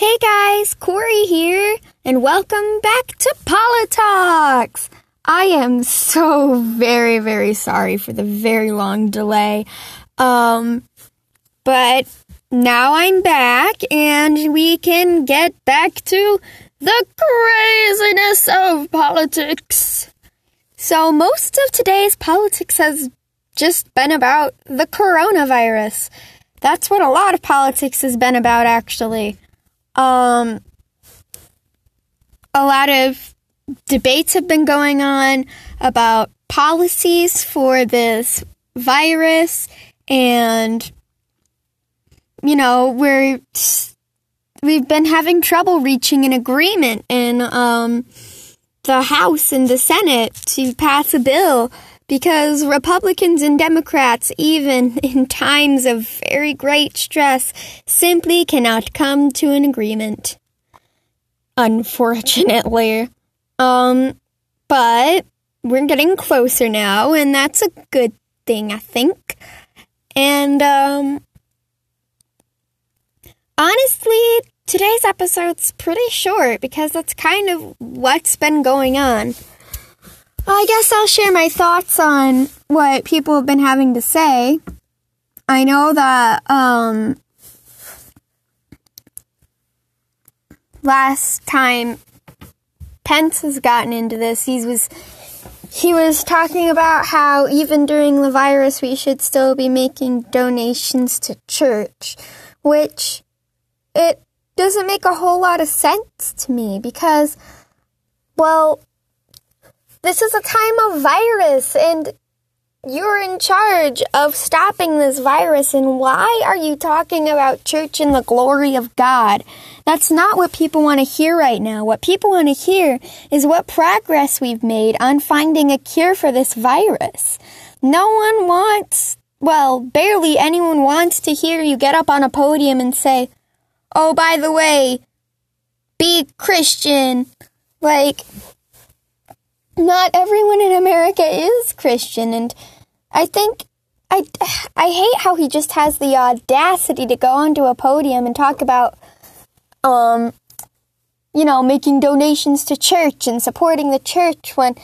Hey guys, Corey here, and welcome back to Politalks. I am so very, very sorry for the very long delay. Um, but now I'm back, and we can get back to the craziness of politics. So, most of today's politics has just been about the coronavirus. That's what a lot of politics has been about, actually. Um, a lot of debates have been going on about policies for this virus, and you know we're we've been having trouble reaching an agreement in um, the House and the Senate to pass a bill because Republicans and Democrats, even in times of very great stress, simply cannot come to an agreement. Unfortunately. Um, but we're getting closer now, and that's a good thing, I think. And, um, honestly, today's episode's pretty short because that's kind of what's been going on. I guess I'll share my thoughts on what people have been having to say. I know that um, last time Pence has gotten into this, he was he was talking about how even during the virus we should still be making donations to church, which it doesn't make a whole lot of sense to me because well this is a time of virus and you're in charge of stopping this virus and why are you talking about church and the glory of God? That's not what people want to hear right now. What people want to hear is what progress we've made on finding a cure for this virus. No one wants, well, barely anyone wants to hear you get up on a podium and say, Oh, by the way, be Christian. Like, not everyone in America is Christian, and I think I, I hate how he just has the audacity to go onto a podium and talk about, um, you know, making donations to church and supporting the church when,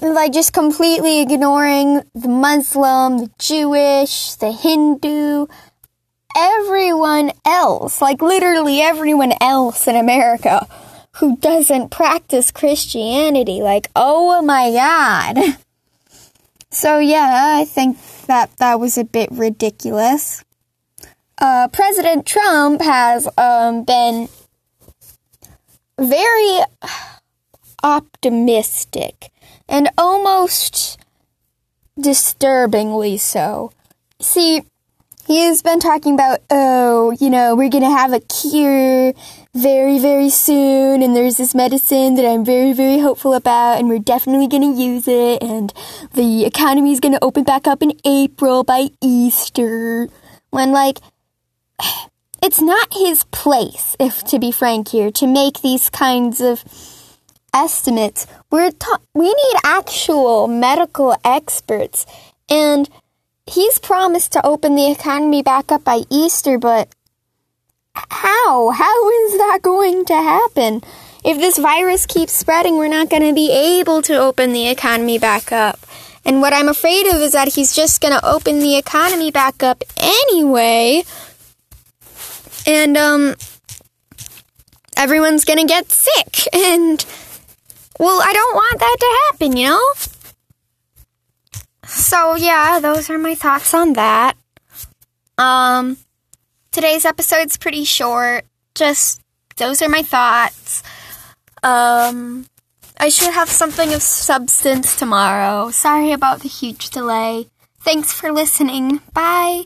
like, just completely ignoring the Muslim, the Jewish, the Hindu, everyone else, like literally everyone else in America who doesn't practice Christianity. Like, oh my God. So, yeah, I think that that was a bit ridiculous. Uh, President Trump has um, been very optimistic and almost disturbingly so. See, he's been talking about, oh, you know, we're gonna have a cure very, very soon, and there's this medicine that I'm very, very hopeful about, and we're definitely gonna use it, and the economy is gonna open back up in April by Easter. When, like, it's not his place, if to be frank here, to make these kinds of estimates. We're ta- we need actual medical experts, and he's promised to open the economy back up by Easter, but how? How is that going to happen? If this virus keeps spreading, we're not going to be able to open the economy back up. And what I'm afraid of is that he's just going to open the economy back up anyway. And, um, everyone's going to get sick. And, well, I don't want that to happen, you know? So, yeah, those are my thoughts on that. Um, today's episode's pretty short. Just, those are my thoughts. Um, I should have something of substance tomorrow. Sorry about the huge delay. Thanks for listening. Bye.